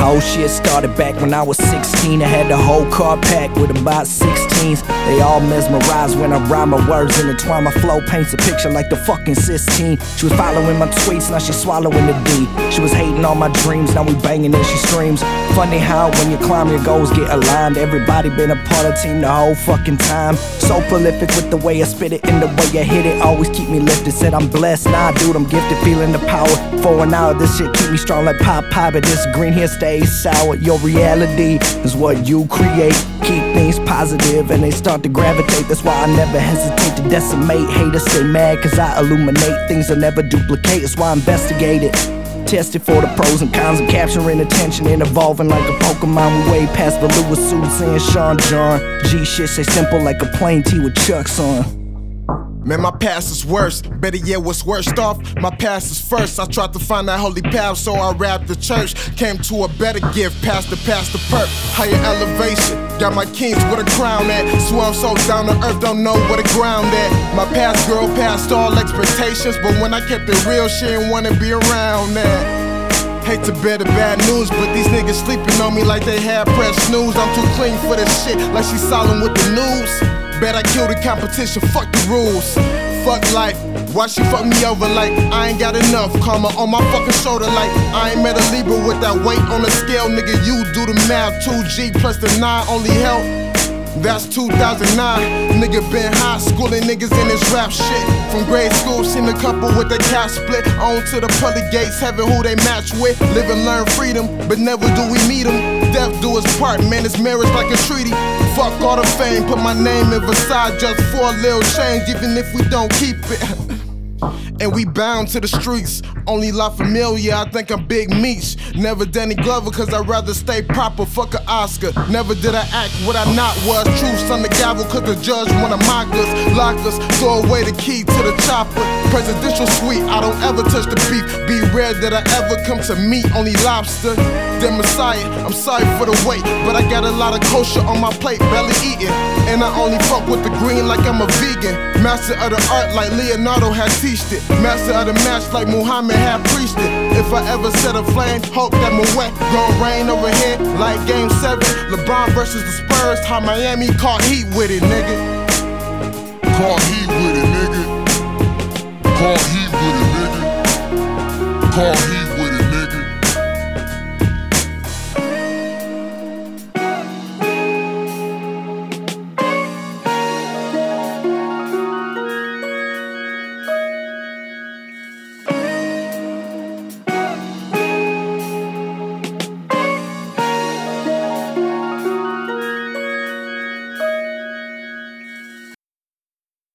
whole shit started back when I was 16. I had the whole car packed with about 16s. They all mesmerized when I rhyme my words and entwine my flow. Paints a picture like the fucking Sistine. She was following my tweets, now she swallowing the D. She was hating on my dreams, now we banging and she screams. Funny how when you climb your goals get aligned. Everybody been a part of team the whole fucking time. So prolific with the way I spit it and the way I hit it. Always keep me lifted. Said I'm blessed, nah, dude, I'm gifted. Feeling the power. For an hour, this shit keep me strong like Popeye. But this green here sour. Your reality is what you create. Keep things positive and they start to gravitate. That's why I never hesitate to decimate. Haters stay mad cause I illuminate things I never duplicate. That's why I investigate it. Tested for the pros and cons of capturing attention and evolving like a Pokemon. We way past the Lewis suits and Sean John. G shit say simple like a plain tee with chucks on. Man, my past is worse. Better yet, what's worst off? My past is first. I tried to find that holy path, so I rapped the church. Came to a better gift, past the past the perk. Higher elevation. Got my kings with a crown at. I'm so down to earth, don't know where the ground at. My past girl passed all expectations, but when I kept it real, she didn't wanna be around that. Hate to bear the bad news, but these niggas sleeping on me like they had press snooze. I'm too clean for this shit, like she silent with the news. Bet I kill the competition, fuck the rules. Fuck life, why she fuck me over like I ain't got enough karma on my fucking shoulder like I ain't met a Libra with that weight on the scale, nigga. You do the math, 2G plus the 9 only help. That's 2009. Nigga been high schooling niggas in this rap shit. From grade school, seen a couple with the cash split. On to the pearly gates, heaven who they match with. Live and learn freedom, but never do we meet them. Death do us part, man, it's marriage like a treaty. Fuck all the fame, put my name in Versailles just for a little change, even if we don't keep it. and we bound to the streets. Only La Familia, I think I'm Big Meech. Never Danny Glover, cause I'd rather stay proper. Fuck a Oscar. Never did I act what I not was. Truth on the gavel, cause the judge wanna mock us. Lock us, throw away the key to the chopper. Presidential suite, I don't ever touch the beef. Be rare that I ever come to meet, only lobster. The Messiah, I'm sorry for the wait, but I got a lot of kosher on my plate, barely eating. And I only fuck with the green like I'm a vegan. Master of the art like Leonardo had teached it. Master of the match like Muhammad had preached it. If I ever set a flame, hope that my wet gon' rain over here like Game 7. LeBron versus the Spurs, how Miami caught heat with it, nigga. Caught heat with it, nigga. Caught heat with it, nigga. Caught heat.